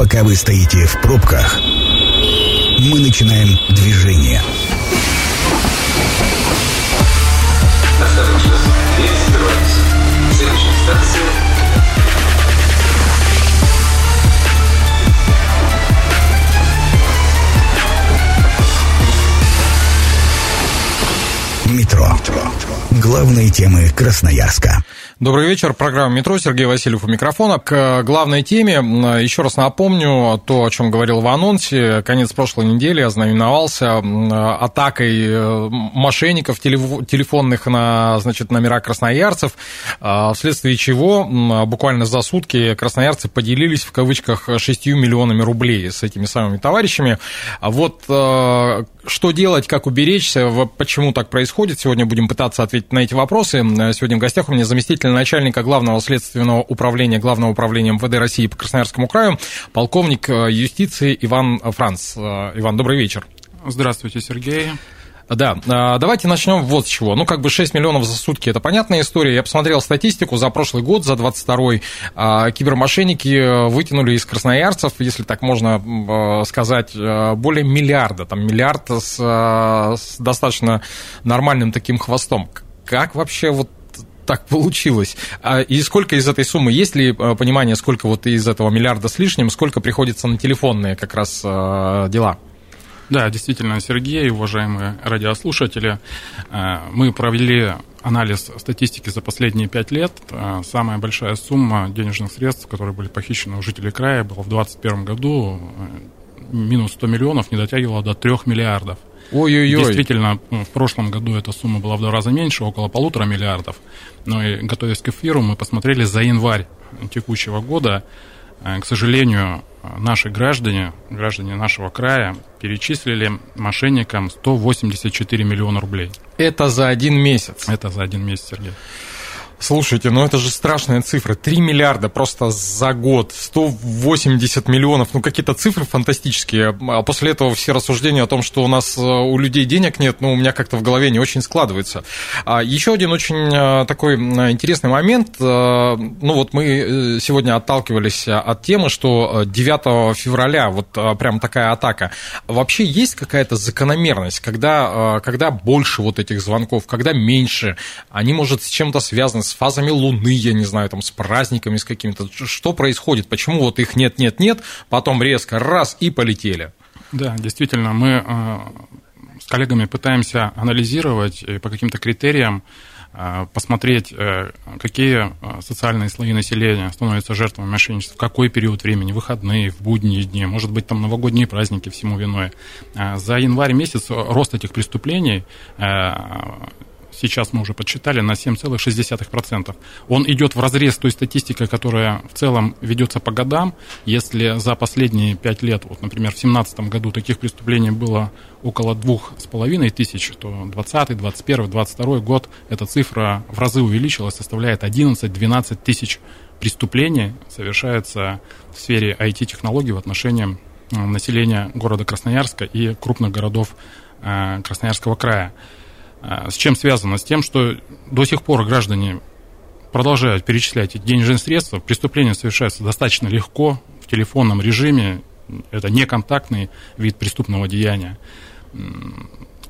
Пока вы стоите в пробках, мы начинаем движение. Осторожно, дверь закрывается. Следующая станция Метро. Главные темы Красноярска. Добрый вечер. Программа «Метро». Сергей Васильев у микрофона. К главной теме еще раз напомню то, о чем говорил в анонсе. Конец прошлой недели ознаменовался атакой э, мошенников телефонных на значит, номера красноярцев, а, вследствие чего буквально за сутки красноярцы поделились в кавычках 6 миллионами рублей с этими самыми товарищами. А вот э, что делать, как уберечься, почему так происходит, сегодня будем пытаться ответить на эти вопросы. Сегодня в гостях у меня заместитель начальника Главного следственного управления Главного управления МВД России по Красноярскому краю, полковник э, юстиции Иван Франц. Э, Иван, добрый вечер. Здравствуйте, Сергей. Да, а, давайте начнем вот с чего. Ну, как бы 6 миллионов за сутки – это понятная история. Я посмотрел статистику за прошлый год, за 22-й. А, кибермошенники вытянули из красноярцев, если так можно сказать, более миллиарда. Там миллиард с, с достаточно нормальным таким хвостом. Как вообще вот так получилось. А, и сколько из этой суммы, есть ли понимание, сколько вот из этого миллиарда с лишним, сколько приходится на телефонные как раз дела? Да, действительно, Сергей, уважаемые радиослушатели, э, мы провели анализ статистики за последние пять лет. Э, самая большая сумма денежных средств, которые были похищены у жителей края, была в 2021 году. Э, минус 100 миллионов не дотягивала до 3 миллиардов. Ой-ой-ой. Действительно, в прошлом году эта сумма была в два раза меньше, около полутора миллиардов. Но и готовясь к эфиру, мы посмотрели за январь текущего года. К сожалению, наши граждане, граждане нашего края, перечислили мошенникам 184 миллиона рублей. Это за один месяц? Это за один месяц, Сергей. Слушайте, ну это же страшная цифра. 3 миллиарда просто за год, 180 миллионов, ну какие-то цифры фантастические. А после этого все рассуждения о том, что у нас э, у людей денег нет, ну у меня как-то в голове не очень складывается. А еще один очень э, такой интересный момент. Э, ну вот мы сегодня отталкивались от темы, что 9 февраля вот прям такая атака. Вообще есть какая-то закономерность, когда, когда больше вот этих звонков, когда меньше, они, может, с чем-то связаны, с фазами Луны, я не знаю, там, с праздниками, с какими-то. Что происходит? Почему вот их нет-нет-нет, потом резко раз и полетели? Да, действительно, мы э, с коллегами пытаемся анализировать по каким-то критериям э, посмотреть, э, какие социальные слои населения становятся жертвами мошенничества, в какой период времени, выходные, в будние дни, может быть, там новогодние праздники всему виной. За январь месяц рост этих преступлений сейчас мы уже подсчитали, на 7,6%. Он идет в разрез той статистикой, которая в целом ведется по годам. Если за последние 5 лет, вот, например, в 2017 году таких преступлений было около 2,5 тысяч, то 20, 21, 22 год эта цифра в разы увеличилась, составляет 11-12 тысяч преступлений совершается в сфере IT-технологий в отношении э, населения города Красноярска и крупных городов э, Красноярского края. А, с чем связано? С тем, что до сих пор граждане продолжают перечислять эти денежные средства. Преступление совершается достаточно легко, в телефонном режиме. Это неконтактный вид преступного деяния.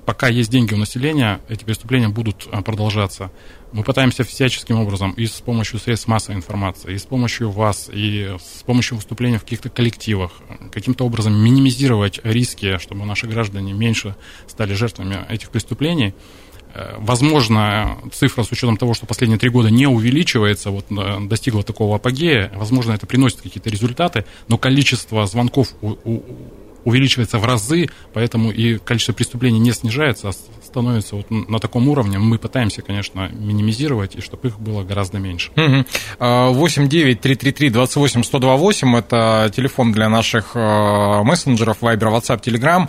Пока есть деньги у населения, эти преступления будут а, продолжаться. Мы пытаемся всяческим образом и с помощью средств массовой информации, и с помощью вас, и с помощью выступления в каких-то коллективах, каким-то образом минимизировать риски, чтобы наши граждане меньше стали жертвами этих преступлений. Э, возможно, цифра с учетом того, что последние три года не увеличивается, вот, э, достигла такого апогея, возможно, это приносит какие-то результаты, но количество звонков у, у, увеличивается в разы, поэтому и количество преступлений не снижается, а становится вот на таком уровне. Мы пытаемся, конечно, минимизировать, и чтобы их было гораздо меньше. 8 9 333 28 128 это телефон для наших а, мессенджеров Viber, WhatsApp, Telegram.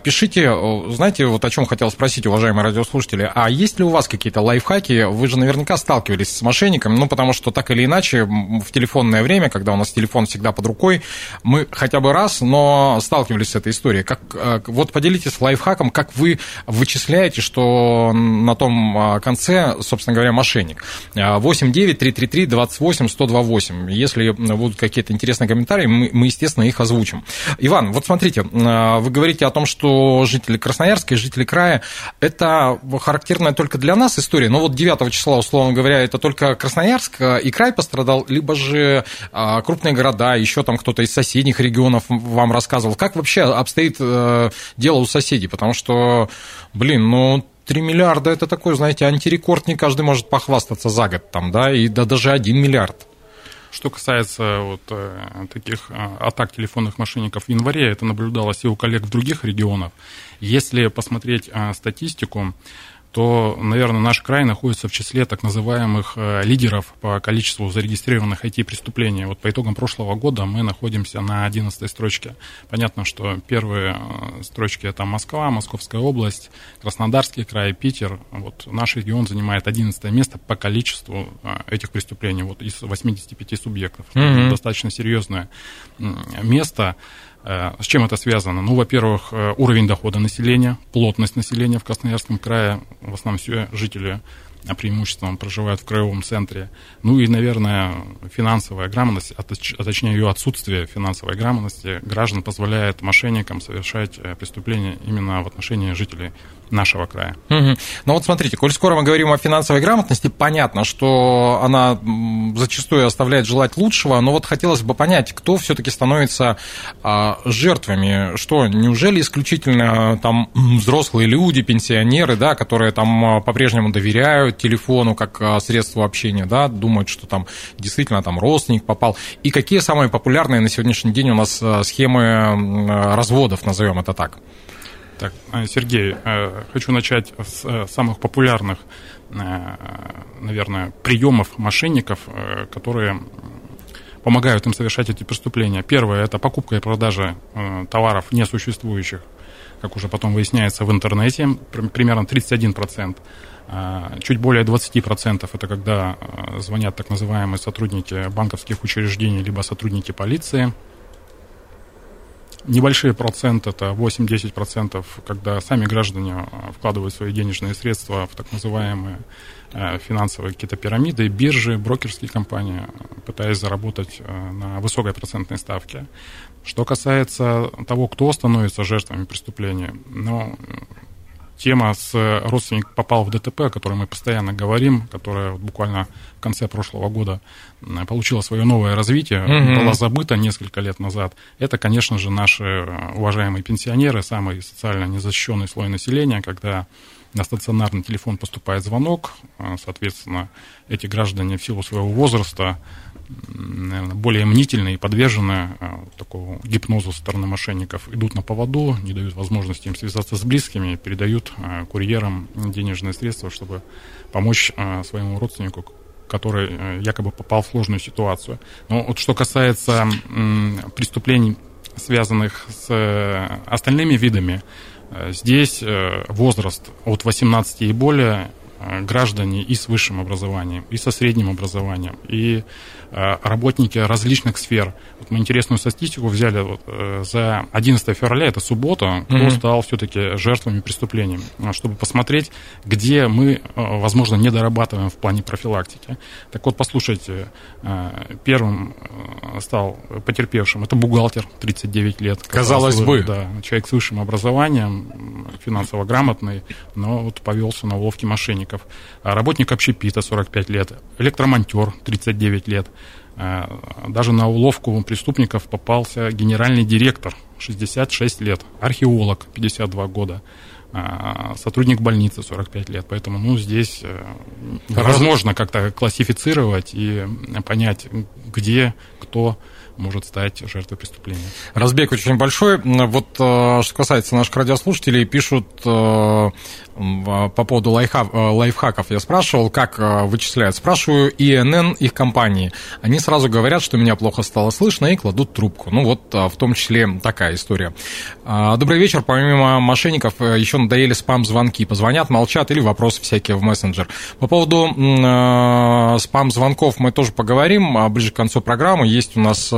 Пишите, знаете, вот о чем хотел спросить, уважаемые радиослушатели, а есть ли у вас какие-то лайфхаки? Вы же наверняка сталкивались с мошенниками, ну, потому что так или иначе в телефонное время, когда у нас телефон всегда под рукой, мы хотя бы раз, но сталкивались с этой историей. Как, вот поделитесь лайфхаком, как вы вычисляете вычисляете, что на том а, конце, собственно говоря, мошенник. 8 9 333 28 128. Если будут какие-то интересные комментарии, мы, естественно, их озвучим. Иван, вот смотрите, вы говорите о том, что жители Красноярска и жители края, это характерная только для нас история, но вот 9 числа, условно говоря, это только Красноярск и край пострадал, либо же крупные города, еще там кто-то из соседних регионов вам рассказывал. Как вообще обстоит э, дело у соседей? Потому что, блин, ну, 3 миллиарда это такой, знаете, антирекорд, не каждый может похвастаться за год там, да, и да, даже 1 миллиард. Что касается вот э, таких э, атак телефонных мошенников в январе, это наблюдалось и у коллег в других регионах. Если посмотреть статистику, то, наверное, наш край находится в числе так называемых э, лидеров по количеству зарегистрированных IT-преступлений. Вот по итогам прошлого года мы находимся на 11 строчке. Понятно, что первые э, строчки это Москва, Московская область, Краснодарский край, Питер. Вот наш регион занимает 11 место по количеству э, этих преступлений вот из 85 субъектов. Mm-hmm. Достаточно серьезное место. Э, с чем это связано? Ну, во-первых, э, уровень дохода населения, плотность населения в Красноярском крае, в основном все жители преимуществом проживают в краевом центре. Ну и, наверное, финансовая грамотность, а, а точнее ее отсутствие финансовой грамотности граждан позволяет мошенникам совершать э, преступления именно в отношении жителей нашего края. Угу. Ну вот смотрите, коль скоро мы говорим о финансовой грамотности, понятно, что она зачастую оставляет желать лучшего, но вот хотелось бы понять, кто все-таки становится а, жертвами, что неужели исключительно там взрослые люди, пенсионеры, да, которые там а, по-прежнему доверяют телефону как а, средству общения, да, думают, что там действительно там родственник попал, и какие самые популярные на сегодняшний день у нас а, схемы разводов, назовем это так? Так, э, Сергей, э, хочу начать с э, самых популярных, наверное, приемов мошенников, которые помогают им совершать эти преступления. Первое – это покупка и продажа товаров несуществующих, как уже потом выясняется в интернете, примерно 31%. Чуть более 20% это когда звонят так называемые сотрудники банковских учреждений, либо сотрудники полиции – Небольшие проценты, это 8-10%, когда сами граждане э, вкладывают свои денежные средства в так называемые э, финансовые какие-то пирамиды, биржи, брокерские компании, пытаясь заработать э, на высокой процентной ставке. Что касается того, кто становится жертвами преступления, ну, тема с родственник попал в ДТП, о которой мы постоянно говорим, которая вот буквально в конце прошлого года получила свое новое развитие, угу. была забыта несколько лет назад. Это, конечно же, наши уважаемые пенсионеры, самый социально незащищенный слой населения, когда на стационарный телефон поступает звонок, соответственно, эти граждане в силу своего возраста наверное, более мнительные и подвержены а, такому гипнозу со стороны мошенников, идут на поводу, не дают возможности им связаться с близкими, передают а, курьерам денежные средства, чтобы помочь а, своему родственнику, который якобы попал в сложную ситуацию. Но вот что касается преступлений, связанных с э, остальными видами, э, здесь э, возраст от 18 и более граждане и с высшим образованием, и со средним образованием, и Э, работники различных сфер. Вот мы интересную статистику взяли вот, э, за 11 февраля, это суббота, кто mm-hmm. стал все-таки жертвами преступления, э, чтобы посмотреть, где мы, возможно, не дорабатываем в плане профилактики. Так вот, послушайте, первым стал потерпевшим, это бухгалтер, 39 лет. Казалось бы. Да, человек с высшим образованием, финансово грамотный, но вот повелся на уловки мошенников. Работник общепита, 45 лет, электромонтер, 39 лет, Э, даже на уловку преступников попался генеральный директор, 66 лет, археолог, 52 года, э, сотрудник больницы, 45 лет. Поэтому ну, здесь э, возможно как-то классифицировать и понять, где, кто может стать жертвой преступления. Разбег очень большой. Вот что касается наших радиослушателей, пишут по поводу лайфхак, лайфхаков я спрашивал, как э, вычисляют. Спрашиваю ИНН их компании. Они сразу говорят, что меня плохо стало слышно и кладут трубку. Ну вот э, в том числе такая история. А, добрый вечер. Помимо мошенников э, еще надоели спам-звонки. Позвонят, молчат или вопросы всякие в мессенджер. По поводу спам-звонков мы тоже поговорим а ближе к концу программы. Есть у нас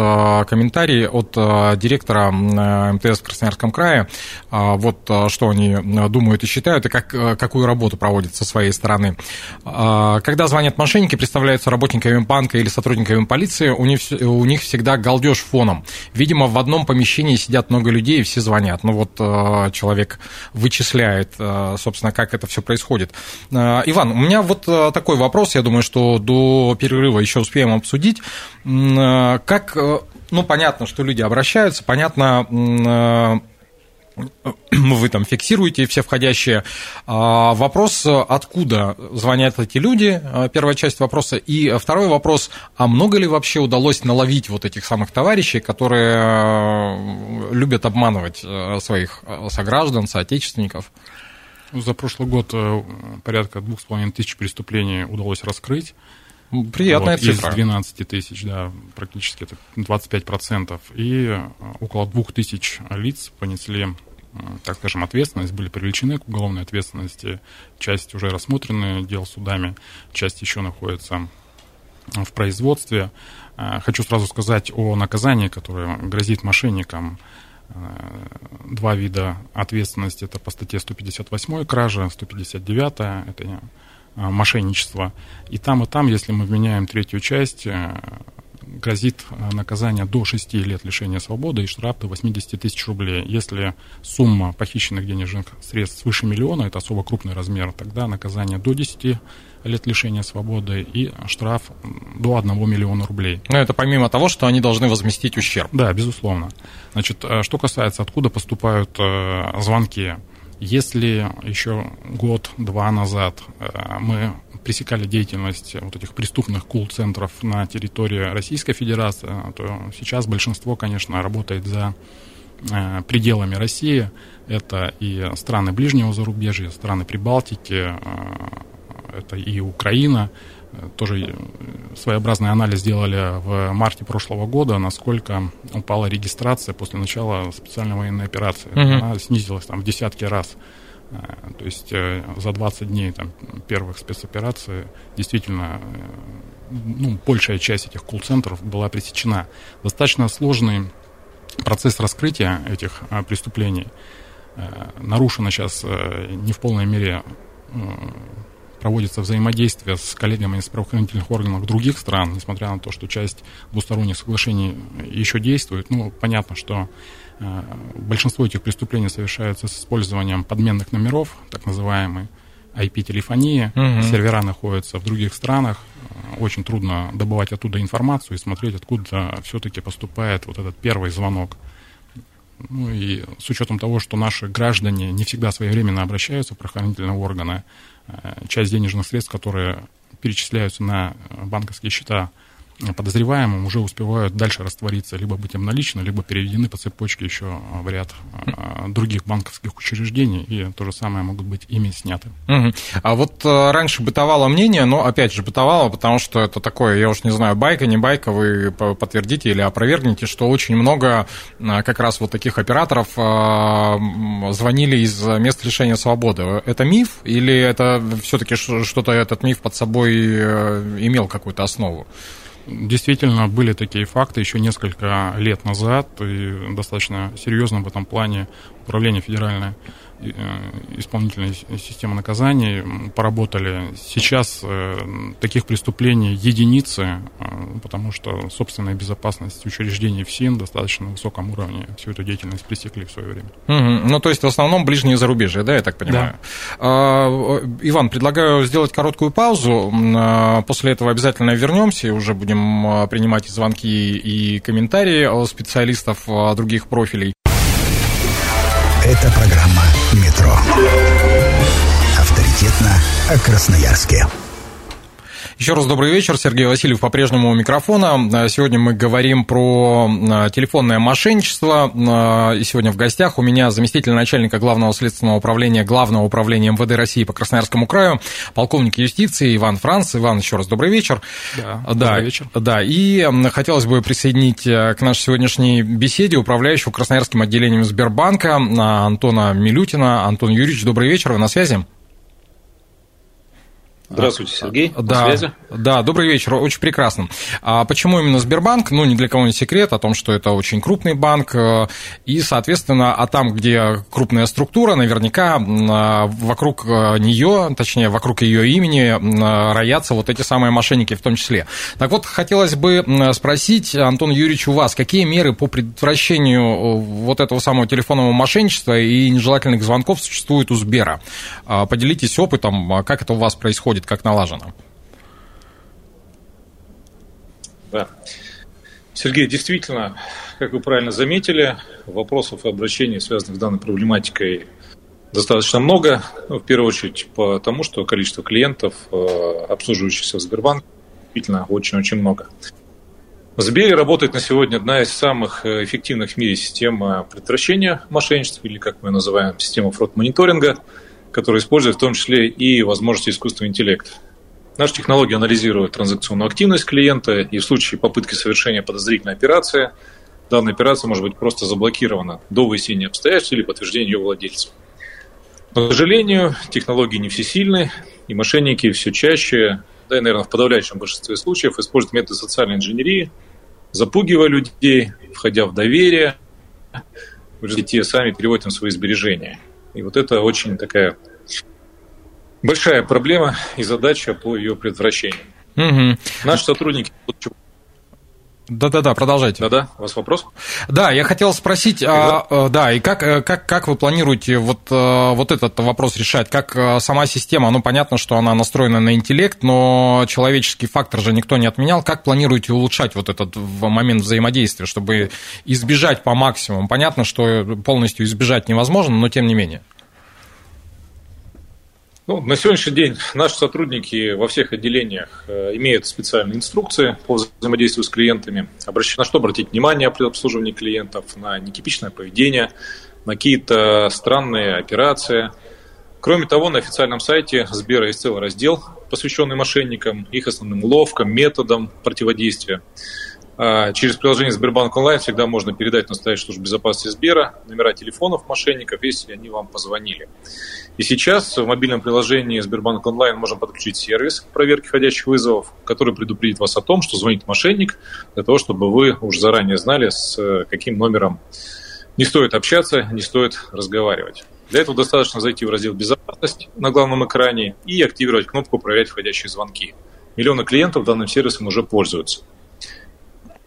комментарий от директора МТС в Красноярском крае. Вот что они думают и считают, и как, какую работу проводят со своей стороны. Когда звонят мошенники, представляются работниками банка или сотрудниками полиции, у них, у них всегда галдеж фоном. Видимо, в одном помещении сидят много людей, и все звонят. Ну вот человек вычисляет, собственно, как это все происходит. Иван, у меня вот такой вопрос, я думаю, что до перерыва еще успеем обсудить. Как, ну, понятно, что люди обращаются, понятно, вы там фиксируете все входящие. А, вопрос, откуда звонят эти люди, а, первая часть вопроса. И второй вопрос, а много ли вообще удалось наловить вот этих самых товарищей, которые а, любят обманывать своих сограждан, соотечественников? За прошлый год э, порядка двух с половиной тысяч преступлений удалось раскрыть. Приятная вот, цифра. Из 12 тысяч, да, практически это 25%. И э, около двух тысяч лиц понесли так скажем, ответственность, были привлечены к уголовной ответственности. Часть уже рассмотрены дел судами, часть еще находится в производстве. Э, хочу сразу сказать о наказании, которое грозит мошенникам. Э, два вида ответственности. Это по статье 158 кража, 159 это э, мошенничество. И там, и там, если мы вменяем третью часть, грозит э, наказание до 6 лет лишения свободы и штраф до 80 тысяч рублей. Если сумма похищенных денежных средств свыше миллиона, это особо крупный размер, тогда наказание до 10 лет лишения свободы и штраф до 1 миллиона рублей. Но это помимо того, что они должны возместить ущерб. Да, безусловно. Значит, э, что касается, откуда поступают э, звонки. Если еще год-два назад мы пресекали деятельность вот этих преступных кул-центров на территории Российской Федерации, то сейчас большинство, конечно, работает за э, пределами России. Это и страны ближнего зарубежья, страны Прибалтики, э, это и Украина. Тоже своеобразный анализ сделали в марте прошлого года, насколько упала регистрация после начала специальной военной операции. Угу. Она снизилась там в десятки раз. Э, то есть э, за 20 дней там, первых спецопераций действительно э, ну, большая часть этих колл-центров была пресечена. Достаточно сложный процесс раскрытия этих преступлений. Нарушено сейчас не в полной мере проводится взаимодействие с коллегами из правоохранительных органов других стран, несмотря на то, что часть двусторонних соглашений еще действует. Ну, понятно, что Э, большинство этих преступлений совершаются с использованием подменных номеров, так называемой IP-телефонии. Угу. Сервера находятся в других странах. Очень трудно добывать оттуда информацию и смотреть, откуда все-таки поступает вот этот первый звонок. Ну и с учетом того, что наши граждане не всегда своевременно обращаются в правоохранительные органы, часть денежных средств, которые перечисляются на банковские счета подозреваемым уже успевают дальше раствориться, либо быть им налично, либо переведены по цепочке еще в ряд а, других банковских учреждений, и то же самое могут быть ими сняты. Угу. А вот а, раньше бытовало мнение, но опять же бытовало, потому что это такое, я уж не знаю, байка, не байка, вы подтвердите или опровергните, что очень много как раз вот таких операторов звонили из мест лишения свободы. Это миф или это все-таки что-то этот миф под собой э, имел какую-то основу? Действительно, были такие факты еще несколько лет назад, и достаточно серьезно в этом плане управление федеральное исполнительной системы наказаний поработали. Сейчас э, таких преступлений единицы, э, потому что собственная безопасность учреждений ФСИН достаточно высоком уровне всю эту деятельность пресекли в свое время. Угу. Ну, то есть в основном ближние зарубежья, да, я так понимаю? Да. А, Иван, предлагаю сделать короткую паузу. А, после этого обязательно вернемся и уже будем а, принимать звонки и комментарии специалистов других профилей. Это программа. Авторитетно о Красноярске. Еще раз добрый вечер. Сергей Васильев по-прежнему у микрофона. Сегодня мы говорим про а, телефонное мошенничество. А, и сегодня в гостях у меня заместитель начальника Главного следственного управления Главного управления МВД России по Красноярскому краю, полковник юстиции Иван Франц. Иван, еще раз добрый вечер. Да, да добрый вечер. Да, и хотелось бы присоединить э, к нашей сегодняшней беседе управляющего Красноярским отделением Сбербанка Антона Милютина. Антон Юрьевич, добрый вечер, вы на связи? Здравствуйте, Сергей. Да, связи. да, добрый вечер, очень прекрасно. А почему именно Сбербанк? Ну, не для кого не секрет о том, что это очень крупный банк, э, и, соответственно, а там, где крупная структура, наверняка вокруг э, нее, точнее, вокруг ее имени роятся вот эти самые мошенники в том числе. Так вот, хотелось бы спросить, Антон Юрьевич, у вас какие меры по предотвращению э, вот этого самого телефонного мошенничества и нежелательных звонков существуют у Сбера? А, поделитесь опытом, а как это у вас происходит? Происходит, как налажено. Да. Сергей, действительно, как вы правильно заметили, вопросов и обращений, связанных с данной проблематикой, достаточно много. Ну, в первую очередь потому, что количество клиентов, э, обслуживающихся в Сбербанке, действительно очень-очень много. В Сбере работает на сегодня одна из самых э, эффективных в мире систем предотвращения мошенничеств, или, как мы называем, система фрод-мониторинга – которые используют в том числе и возможности искусственного интеллекта. Наша технология анализирует транзакционную активность клиента, и в случае попытки совершения подозрительной операции, данная операция может быть просто заблокирована до выяснения обстоятельств или подтверждения ее владельца. Но, к сожалению, технологии не всесильны, и мошенники все чаще, да и, наверное, в подавляющем большинстве случаев, используют методы социальной инженерии, запугивая людей, входя в доверие, результате сами переводят им свои сбережения. И вот это очень такая большая проблема и задача по ее предотвращению. Угу. Наши сотрудники да-да-да, продолжайте. Да-да, у вас вопрос? Да, я хотел спросить, а, э, да, и как, э, как, как вы планируете вот, э, вот этот вопрос решать? Как сама система, ну, понятно, что она настроена на интеллект, но человеческий фактор же никто не отменял. Как планируете улучшать вот этот момент взаимодействия, чтобы избежать по максимуму? Понятно, что полностью избежать невозможно, но тем не менее. Ну, на сегодняшний день наши сотрудники во всех отделениях э, имеют специальные инструкции по взаимодействию с клиентами, на что обратить внимание при обслуживании клиентов, на нетипичное поведение, на какие-то странные операции. Кроме того, на официальном сайте Сбера есть целый раздел, посвященный мошенникам, их основным уловкам, методам противодействия. А, через приложение Сбербанк онлайн всегда можно передать настоящую службу безопасности Сбера номера телефонов мошенников, если они вам позвонили. И сейчас в мобильном приложении Сбербанк онлайн можем подключить сервис проверки входящих вызовов, который предупредит вас о том, что звонит мошенник, для того, чтобы вы уже заранее знали, с э, каким номером не стоит общаться, не стоит разговаривать. Для этого достаточно зайти в раздел «Безопасность» на главном экране и активировать кнопку «Проверять входящие звонки». Миллионы клиентов данным сервисом уже пользуются.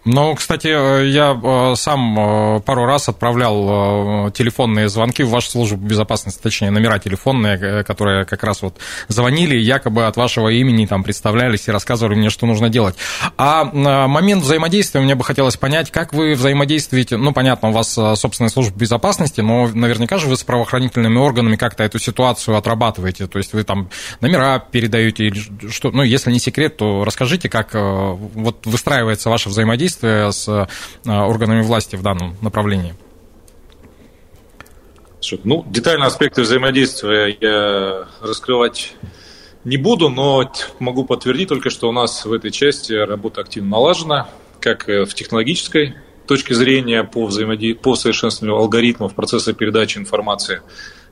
Ну, кстати, я э, сам э, пару раз отправлял э, телефонные звонки в вашу службу безопасности, точнее, номера телефонные, которые как раз вот звонили, якобы от вашего имени там представлялись и рассказывали мне, что нужно делать. А момент взаимодействия мне бы хотелось понять, как вы взаимодействуете, ну, понятно, у вас собственная служба безопасности, но наверняка же вы с правоохранительными органами как-то эту ситуацию отрабатываете, то есть вы там номера передаете или что, ну, если не секрет, то расскажите, как вот выстраивается ваше взаимодействие взаимодействия с э, органами власти в данном направлении? Ну, детальные аспекты взаимодействия я раскрывать не буду, но могу подтвердить только, что у нас в этой части работа активно налажена, как в технологической точке зрения по, взаимоди... по совершенствованию алгоритмов процесса передачи информации,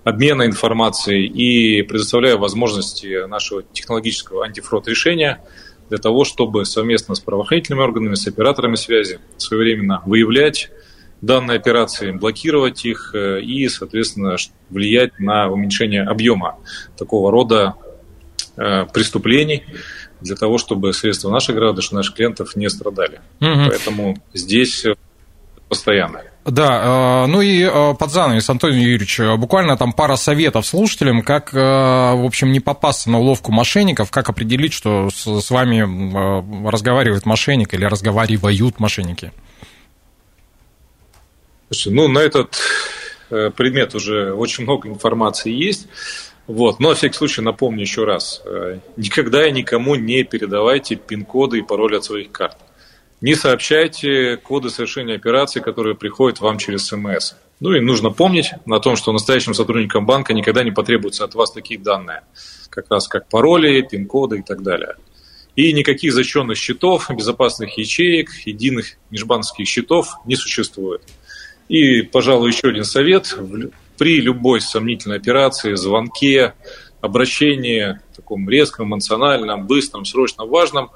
обмена информацией и предоставляя возможности нашего технологического антифрод решения – для того, чтобы совместно с правоохранительными органами, с операторами связи своевременно выявлять данные операции, блокировать их э, и, соответственно, влиять на уменьшение объема такого рода э, преступлений для того, чтобы средства наших граждан, наших клиентов не страдали. Угу. Поэтому здесь постоянно. Да, э, ну и э, под занавес, Антоний Юрьевич, э, буквально там пара советов слушателям, как, в общем, не попасться на уловку мошенников, как определить, что с вами разговаривает мошенник или разговаривают мошенники. ну, на этот предмет уже очень много информации есть. Вот. Но, на всякий случай, напомню еще раз. Никогда и никому не передавайте пин-коды и пароли от своих карт. Не сообщайте коды совершения операций, которые приходят вам через СМС. Ну и нужно помнить на том, что настоящим сотрудникам банка никогда не потребуются от вас такие данные, как раз как пароли, пин-коды и так далее. И никаких защищенных счетов, безопасных ячеек, единых межбанковских счетов не существует. И, пожалуй, еще один совет. При любой сомнительной операции, звонке, обращении таком резком, эмоциональном, быстром, срочном, важном,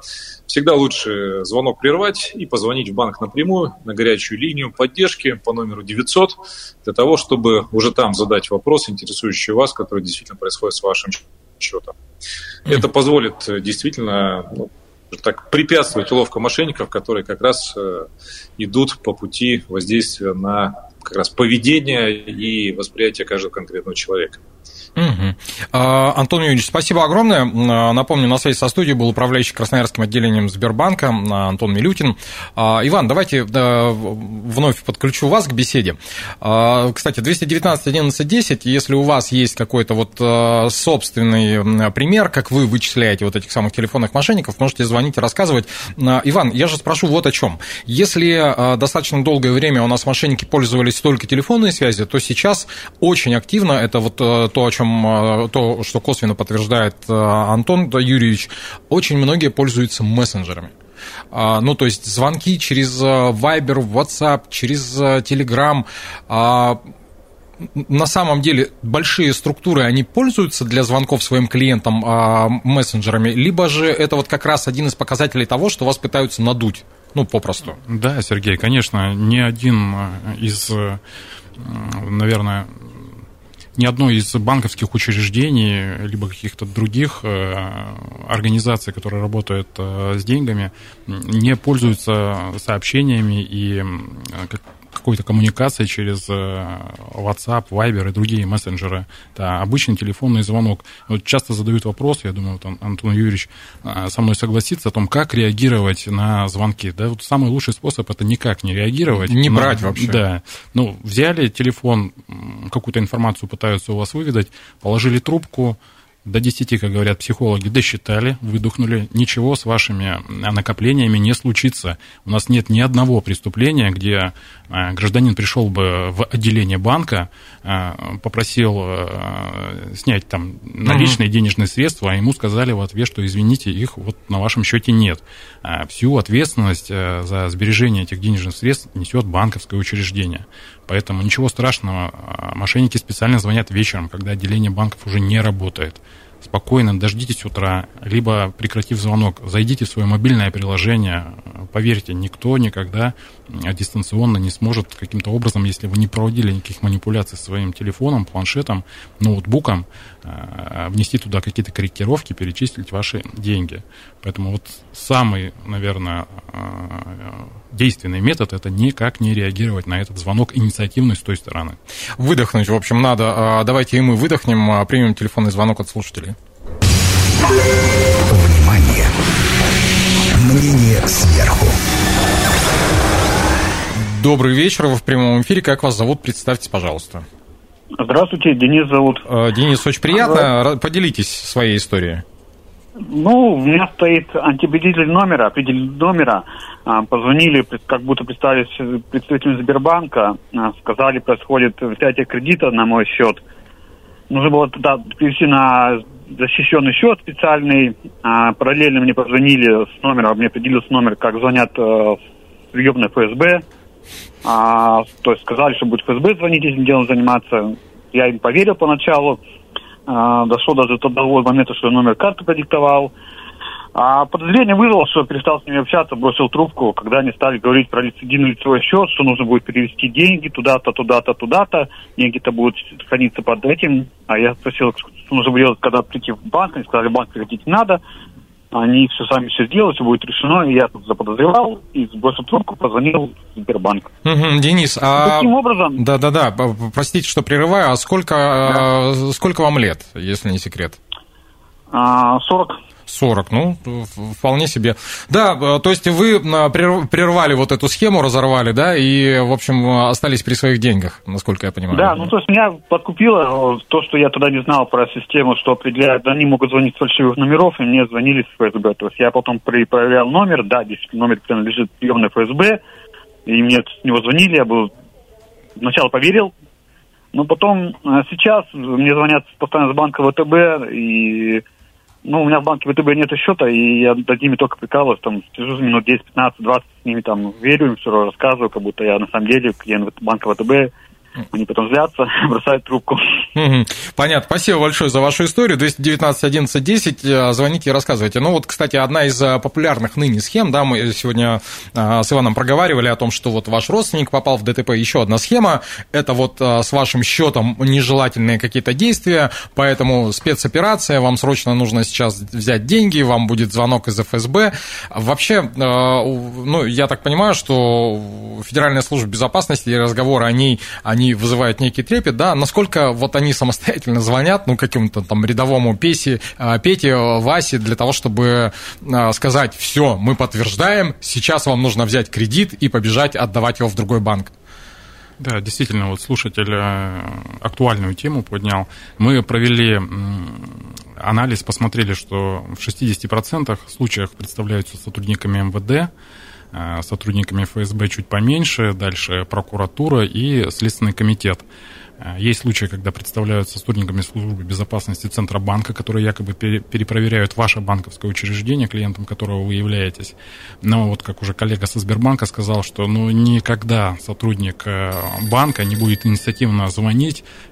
всегда лучше звонок прервать и позвонить в банк напрямую на горячую линию поддержки по номеру 900 для того, чтобы уже там задать вопрос, интересующий вас, который действительно происходит с вашим счетом. Это позволит э, действительно ну, так препятствовать уловка мошенников, которые как раз э, идут по пути воздействия на как раз поведение и восприятие каждого конкретного человека. Угу. Антон Юрьевич, спасибо огромное. А, напомню, на связи со студией был управляющий Красноярским отделением Сбербанка а, Антон Милютин. Иван, давайте вновь подключу вас к беседе. Кстати, 219 11 10, если у вас есть какой-то вот собственный пример, как вы вычисляете вот этих самых телефонных мошенников, можете звонить и рассказывать. Иван, я же спрошу вот о чем. Если достаточно долгое время у нас мошенники пользовались только телефонной связью, то сейчас очень активно это вот то, о чем э, то, что косвенно подтверждает э, Антон Юрьевич, очень многие пользуются мессенджерами. А, ну, то есть звонки через э, Viber, WhatsApp, через Telegram. А, на самом деле большие структуры, они пользуются для звонков своим клиентам а, мессенджерами, либо же это вот как раз один из показателей того, что вас пытаются надуть, ну, попросту. Да, Сергей, конечно, ни один из, наверное, ни одно из банковских учреждений, либо каких-то других э, организаций, которые работают э, с деньгами, не пользуются сообщениями и какой-то коммуникации через э, WhatsApp, Viber и другие мессенджеры. Это обычный телефонный звонок. Вот часто задают вопрос, я думаю, вот Антон Юрьевич э, со мной согласится о том, как реагировать на звонки. Да, вот самый лучший способ это никак не реагировать. Не на, брать вообще. Да. Ну, взяли телефон, какую-то информацию пытаются у вас выведать, положили трубку, до 10, как говорят психологи, досчитали, выдохнули, ничего с вашими накоплениями не случится. У нас нет ни одного преступления, где а, гражданин пришел бы в отделение банка, а, попросил снять там наличные угу. денежные средства, а ему сказали в ответ, что извините, их вот на вашем счете нет. Всю ответственность за сбережение этих денежных средств несет банковское учреждение. Поэтому ничего страшного. Мошенники специально звонят вечером, когда отделение банков уже не работает спокойно дождитесь утра, либо прекратив звонок, зайдите в свое мобильное приложение. Поверьте, никто никогда дистанционно не сможет каким-то образом, если вы не проводили никаких манипуляций с своим телефоном, планшетом, ноутбуком, э, внести туда какие-то корректировки, перечислить ваши деньги. Поэтому вот самый, наверное, э, действенный метод – это никак не реагировать на этот звонок инициативный с той стороны. Выдохнуть, в общем, надо. А, давайте и мы выдохнем, а, примем телефонный звонок от слушателей. Мнение сверху. Добрый вечер, вы в прямом эфире. Как вас зовут? Представьтесь, пожалуйста. Здравствуйте, Денис зовут. Э, Денис, очень приятно. Ага. Поделитесь своей историей. Ну, у меня стоит антибедитель номера, определитель номера. А, позвонили, как будто представились представителям Сбербанка, а, сказали, происходит взятие кредита на мой счет. Нужно было тогда перевести на защищенный счет специальный. А, параллельно мне позвонили с номера, мне определился номер, как звонят э, в приемное ФСБ. А, то есть сказали, что будет ФСБ звонить этим делом заниматься. Я им поверил поначалу. А, дошло даже до того момента, что я номер карты продиктовал. А подозрение вызвало, что перестал с ними общаться, бросил трубку, когда они стали говорить про единый лицевой счет, что нужно будет перевести деньги туда-то, туда-то, туда-то, деньги-то будут храниться под этим. А я спросил, что нужно будет делать, когда прийти в банк, они сказали, банк приходить не надо они все сами все сделают, все будет решено, и я тут заподозревал, и сбросил трубку, позвонил в Сбербанк. Угу, Денис, а... Таким образом... Да-да-да, простите, что прерываю, а сколько, да. сколько вам лет, если не секрет? 40. А, 40, ну, вполне себе. Да, э, то есть вы э, прервали вот эту схему, разорвали, да, и, в общем, остались при своих деньгах, насколько я понимаю. Да, ну, то есть меня подкупило э, то, что я тогда не знал про систему, что определяют, они могут звонить с фальшивых номеров, и мне звонили с ФСБ. То есть я потом проверял номер, да, действительно, номер принадлежит приемной ФСБ, и мне с него звонили, я был сначала поверил, но потом сейчас мне звонят постоянно с банка ВТБ, и ну, у меня в банке ВТБ нет счета, и я над ними только прикалываюсь, там, сижу за минут 10, 15, 20 с ними, там, верю им, все рассказываю, как будто я на самом деле клиент банка ВТБ, они потом злятся, бросают трубку. Понятно. Спасибо большое за вашу историю. 219 11 10. Звоните и рассказывайте. Ну вот, кстати, одна из э, популярных ныне схем, да, мы сегодня э, с Иваном проговаривали о том, что вот ваш родственник попал в ДТП. Еще одна схема. Это вот э, с вашим счетом нежелательные какие-то действия, поэтому спецоперация, вам срочно нужно сейчас взять деньги, вам будет звонок из ФСБ. Вообще, ну, я так понимаю, что Федеральная служба безопасности и разговоры о ней, они вызывают некий трепет, да, насколько вот они самостоятельно звонят, ну, какому-то там рядовому Песе, а, Пете, Васе, для того, чтобы а, сказать, все, мы подтверждаем, сейчас вам нужно взять кредит и побежать отдавать его в другой банк. Да, действительно, вот слушатель э, актуальную тему поднял. Мы провели анализ, посмотрели, что в 60% случаях представляются сотрудниками МВД, сотрудниками ФСБ чуть поменьше, дальше прокуратура и Следственный комитет. Э, есть случаи, когда представляются сотрудниками службы безопасности Центробанка, которые якобы перепроверяют ваше банковское учреждение, клиентом которого вы являетесь. Но вот как уже коллега со Сбербанка сказал, что ну, никогда сотрудник э, банка не будет инициативно звонить э,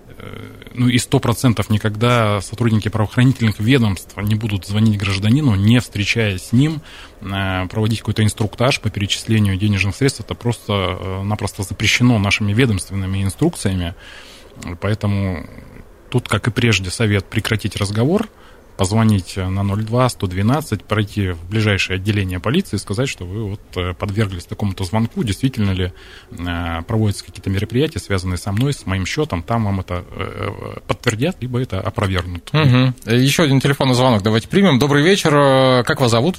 ну и сто процентов никогда сотрудники правоохранительных ведомств не будут звонить гражданину, не встречаясь с ним, проводить какой-то инструктаж по перечислению денежных средств. Это просто-напросто запрещено нашими ведомственными инструкциями. Поэтому тут, как и прежде, совет прекратить разговор, позвонить на 02-112, пройти в ближайшее отделение полиции и сказать, что вы вот э, подверглись такому-то звонку, действительно ли э, проводятся какие-то мероприятия, связанные со мной, с моим счетом, там вам это э, подтвердят, либо это опровергнут. Угу. Еще один телефонный звонок давайте примем. Добрый вечер, как вас зовут?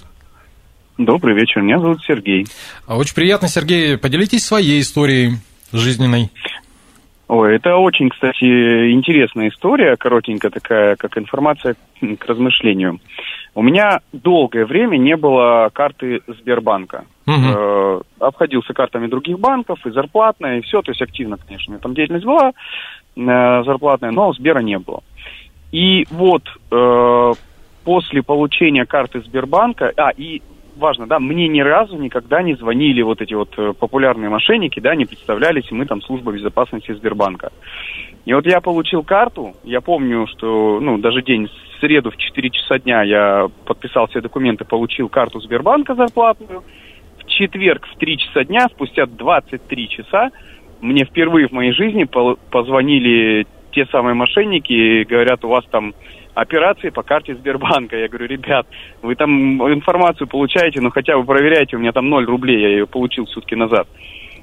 Добрый вечер, меня зовут Сергей. Очень приятно, Сергей. Поделитесь своей историей жизненной. Ой, это очень, кстати, интересная история, коротенькая такая, как информация к размышлению. У меня долгое время не было карты Сбербанка. Угу. Обходился картами других банков, и зарплатная, и все, то есть активно, конечно, у меня там деятельность была э, зарплатная, но Сбера не было. И вот э, после получения карты Сбербанка, а, и важно, да, мне ни разу никогда не звонили вот эти вот э, популярные мошенники, да, не представлялись, мы там служба безопасности Сбербанка. И вот я получил карту, я помню, что, ну, даже день, в среду в 4 часа дня я подписал все документы, получил карту Сбербанка зарплатную. В четверг в 3 часа дня, спустя 23 часа, мне впервые в моей жизни позвонили те самые мошенники говорят, у вас там операции по карте Сбербанка. Я говорю, ребят, вы там информацию получаете, но хотя бы проверяйте, у меня там 0 рублей, я ее получил сутки назад.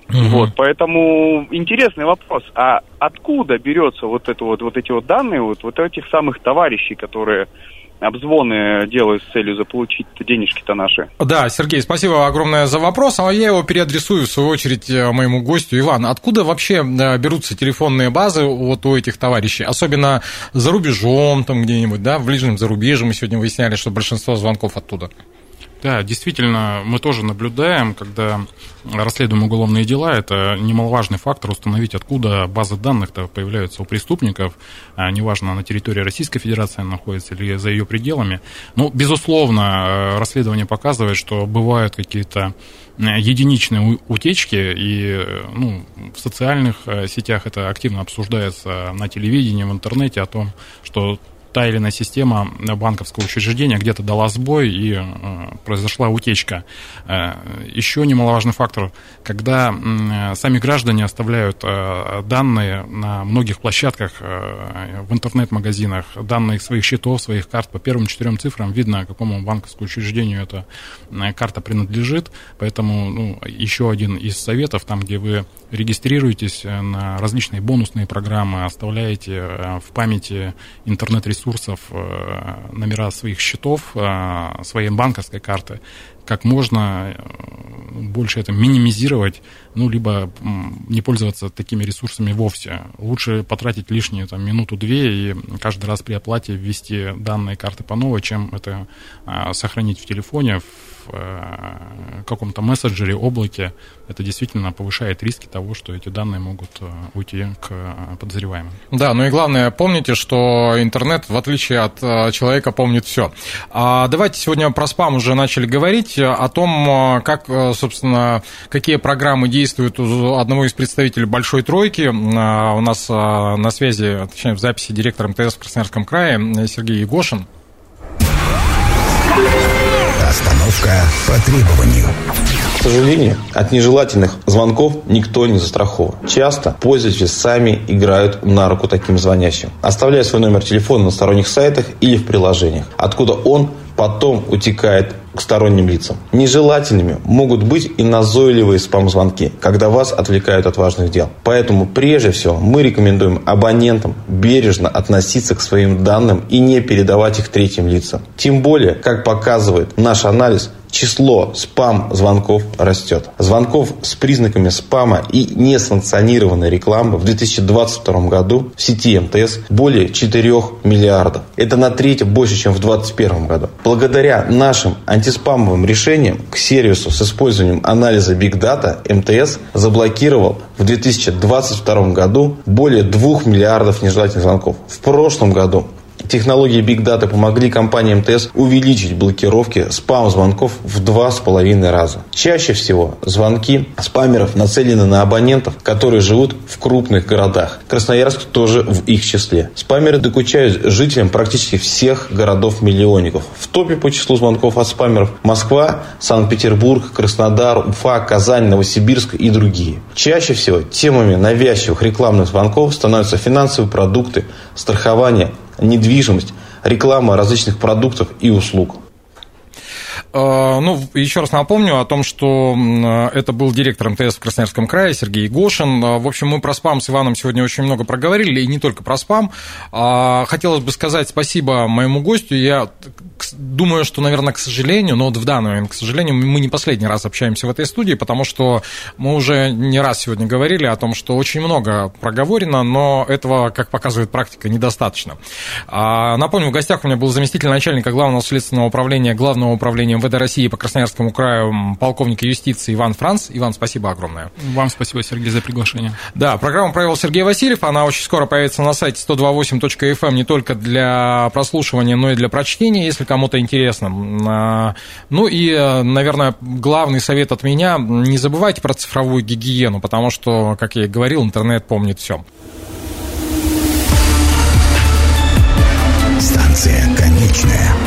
Угу. Вот, поэтому интересный вопрос, а откуда берется вот это вот, вот эти вот данные вот, вот этих самых товарищей, которые обзвоны делаю с целью заполучить денежки-то наши. Да, Сергей, спасибо огромное за вопрос, а я его переадресую в свою очередь э, моему гостю. Иван, откуда вообще э, берутся телефонные базы вот у этих товарищей, особенно за рубежом там где-нибудь, да, в ближнем зарубежье мы сегодня выясняли, что большинство звонков оттуда. Да, действительно, мы тоже наблюдаем, когда расследуем уголовные дела, это немаловажный фактор установить, откуда базы данных-то появляются у преступников, а неважно, на территории Российской Федерации находится или за ее пределами. Ну, безусловно, э, расследование показывает, что бывают какие-то э, единичные утечки, и ну, в социальных э, сетях это активно обсуждается на телевидении, в интернете о том, что та или иная система банковского учреждения где-то дала сбой и э, произошла утечка. Э, еще немаловажный фактор, когда э, сами граждане оставляют э, данные на многих площадках э, в интернет-магазинах, данные своих счетов, своих карт по первым четырем цифрам, видно, какому банковскому учреждению эта э, карта принадлежит, поэтому ну, еще один из советов, там, где вы регистрируетесь на различные бонусные программы, оставляете в памяти интернет-ресурсы, ресурсов э, номера своих счетов, э, своей банковской карты, как можно э, больше это минимизировать, ну, либо не пользоваться такими ресурсами вовсе. Лучше потратить лишние там, минуту-две и каждый раз при оплате ввести данные карты по новой, чем это сохранить в телефоне, в каком-то мессенджере, облаке, это действительно повышает риски того, что эти данные могут уйти к подозреваемым. Да, ну и главное, помните, что интернет, в отличие от человека, помнит все. А давайте сегодня про спам уже начали говорить, о том, как, собственно, какие программы действуют у одного из представителей большой тройки. У нас на связи, точнее, в записи директор МТС в Красноярском крае Сергей Егошин. Остановка по требованию. К сожалению, от нежелательных звонков никто не застрахован. Часто пользователи сами играют на руку таким звонящим, оставляя свой номер телефона на сторонних сайтах или в приложениях, откуда он потом утекает к сторонним лицам. Нежелательными могут быть и назойливые спам-звонки, когда вас отвлекают от важных дел. Поэтому прежде всего мы рекомендуем абонентам бережно относиться к своим данным и не передавать их третьим лицам. Тем более, как показывает наш анализ, число спам-звонков растет. Звонков с признаками спама и несанкционированной рекламы в 2022 году в сети МТС более 4 миллиардов. Это на треть больше, чем в 2021 году. Благодаря нашим антиспамовым решениям к сервису с использованием анализа Big Data МТС заблокировал в 2022 году более 2 миллиардов нежелательных звонков. В прошлом году Технологии Big Data помогли компании МТС увеличить блокировки спам-звонков в два с половиной раза. Чаще всего звонки спамеров нацелены на абонентов, которые живут в крупных городах. Красноярск тоже в их числе. Спамеры докучают жителям практически всех городов-миллионников. В топе по числу звонков от спамеров Москва, Санкт-Петербург, Краснодар, Уфа, Казань, Новосибирск и другие. Чаще всего темами навязчивых рекламных звонков становятся финансовые продукты, страхование, недвижимость, реклама различных продуктов и услуг. А, ну, еще раз напомню о том, что это был директор МТС в Красноярском крае Сергей Гошин. А, в общем, мы про спам с Иваном сегодня очень много проговорили, и не только про спам. А, хотелось бы сказать спасибо моему гостю. Я думаю, что, наверное, к сожалению, но вот в данный момент, к сожалению, мы не последний раз общаемся в этой студии, потому что мы уже не раз сегодня говорили о том, что очень много проговорено, но этого, как показывает практика, недостаточно. Напомню, в гостях у меня был заместитель начальника Главного следственного управления Главного управления МВД России по Красноярскому краю полковника юстиции Иван Франц. Иван, спасибо огромное. Вам спасибо, Сергей, за приглашение. Да, программу провел Сергей Васильев. Она очень скоро появится на сайте 128.fm не только для прослушивания, но и для прочтения, если кому-то интересно. А, ну и, наверное, главный совет от меня – не забывайте про цифровую гигиену, потому что, как я и говорил, интернет помнит все. Станция конечная.